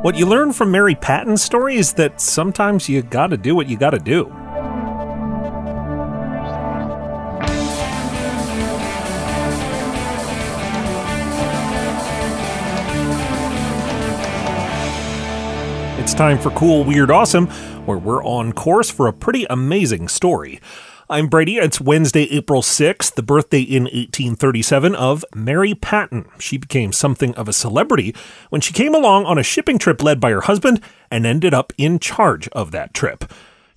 What you learn from Mary Patten's story is that sometimes you gotta do what you gotta do. It's time for Cool, Weird, Awesome, where we're on course for a pretty amazing story. I'm Brady. It's Wednesday, April 6th, the birthday in 1837 of Mary Patten. She became something of a celebrity when she came along on a shipping trip led by her husband and ended up in charge of that trip.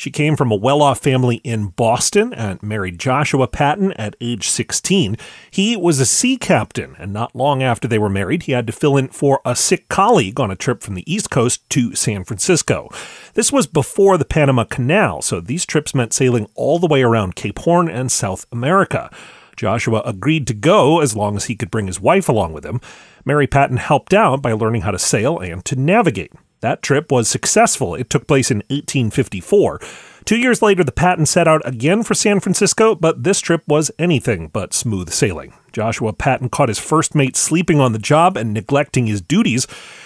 She came from a well off family in Boston and married Joshua Patten at age 16. He was a sea captain, and not long after they were married, he had to fill in for a sick colleague on a trip from the East Coast to San Francisco. This was before the Panama Canal, so these trips meant sailing all the way around Cape Horn and South America. Joshua agreed to go as long as he could bring his wife along with him. Mary Patten helped out by learning how to sail and to navigate. That trip was successful. It took place in 1854. Two years later, the Patten set out again for San Francisco, but this trip was anything but smooth sailing. Joshua Patten caught his first mate sleeping on the job and neglecting his duties,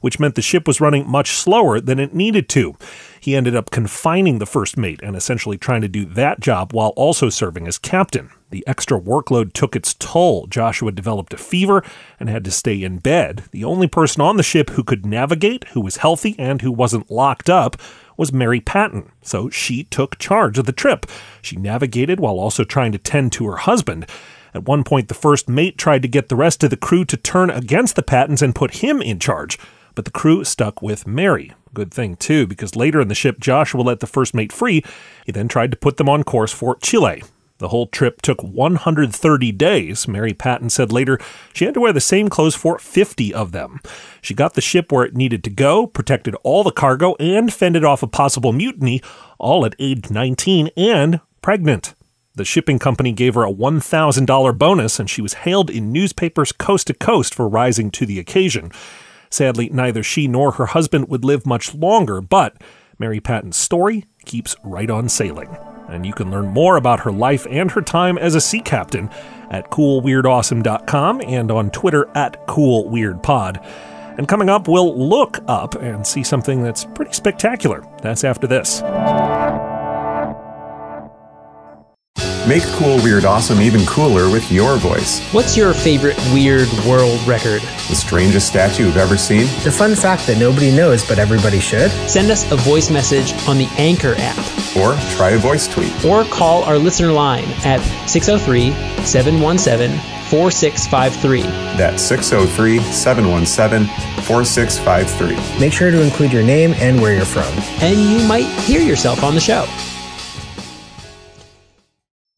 which meant the ship was running much slower than it needed to. He ended up confining the first mate and essentially trying to do that job while also serving as captain. The extra workload took its toll. Joshua developed a fever and had to stay in bed. The only person on the ship who could navigate, who was healthy, and who wasn't locked up was Mary Patten. So she took charge of the trip. She navigated while also trying to tend to her husband. At one point, the first mate tried to get the rest of the crew to turn against the Pattens and put him in charge, but the crew stuck with Mary. Good thing, too, because later in the ship, Joshua let the first mate free. He then tried to put them on course for Chile. The whole trip took 130 days. Mary Patten said later she had to wear the same clothes for 50 of them. She got the ship where it needed to go, protected all the cargo, and fended off a possible mutiny, all at age 19 and pregnant. The shipping company gave her a $1,000 bonus, and she was hailed in newspapers coast to coast for rising to the occasion. Sadly, neither she nor her husband would live much longer, but Mary Patten's story keeps right on sailing and you can learn more about her life and her time as a sea captain at coolweirdawesome.com and on Twitter at coolweirdpod. And coming up, we'll look up and see something that's pretty spectacular. That's after this. Make Cool Weird Awesome even cooler with your voice. What's your favorite weird world record? The strangest statue you've ever seen? The fun fact that nobody knows but everybody should? Send us a voice message on the Anchor app. Or try a voice tweet. Or call our listener line at 603 717 4653. That's 603 717 4653. Make sure to include your name and where you're from. And you might hear yourself on the show.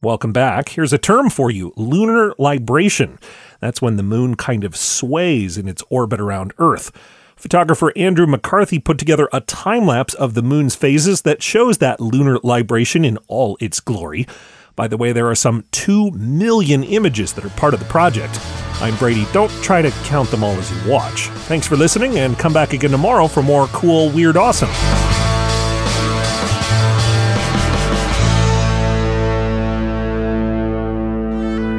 Welcome back. Here's a term for you lunar libration. That's when the moon kind of sways in its orbit around Earth. Photographer Andrew McCarthy put together a time lapse of the moon's phases that shows that lunar libration in all its glory. By the way, there are some 2 million images that are part of the project. I'm Brady. Don't try to count them all as you watch. Thanks for listening, and come back again tomorrow for more cool, weird, awesome.